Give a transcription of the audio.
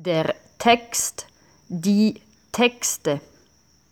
Der Text, die Texte.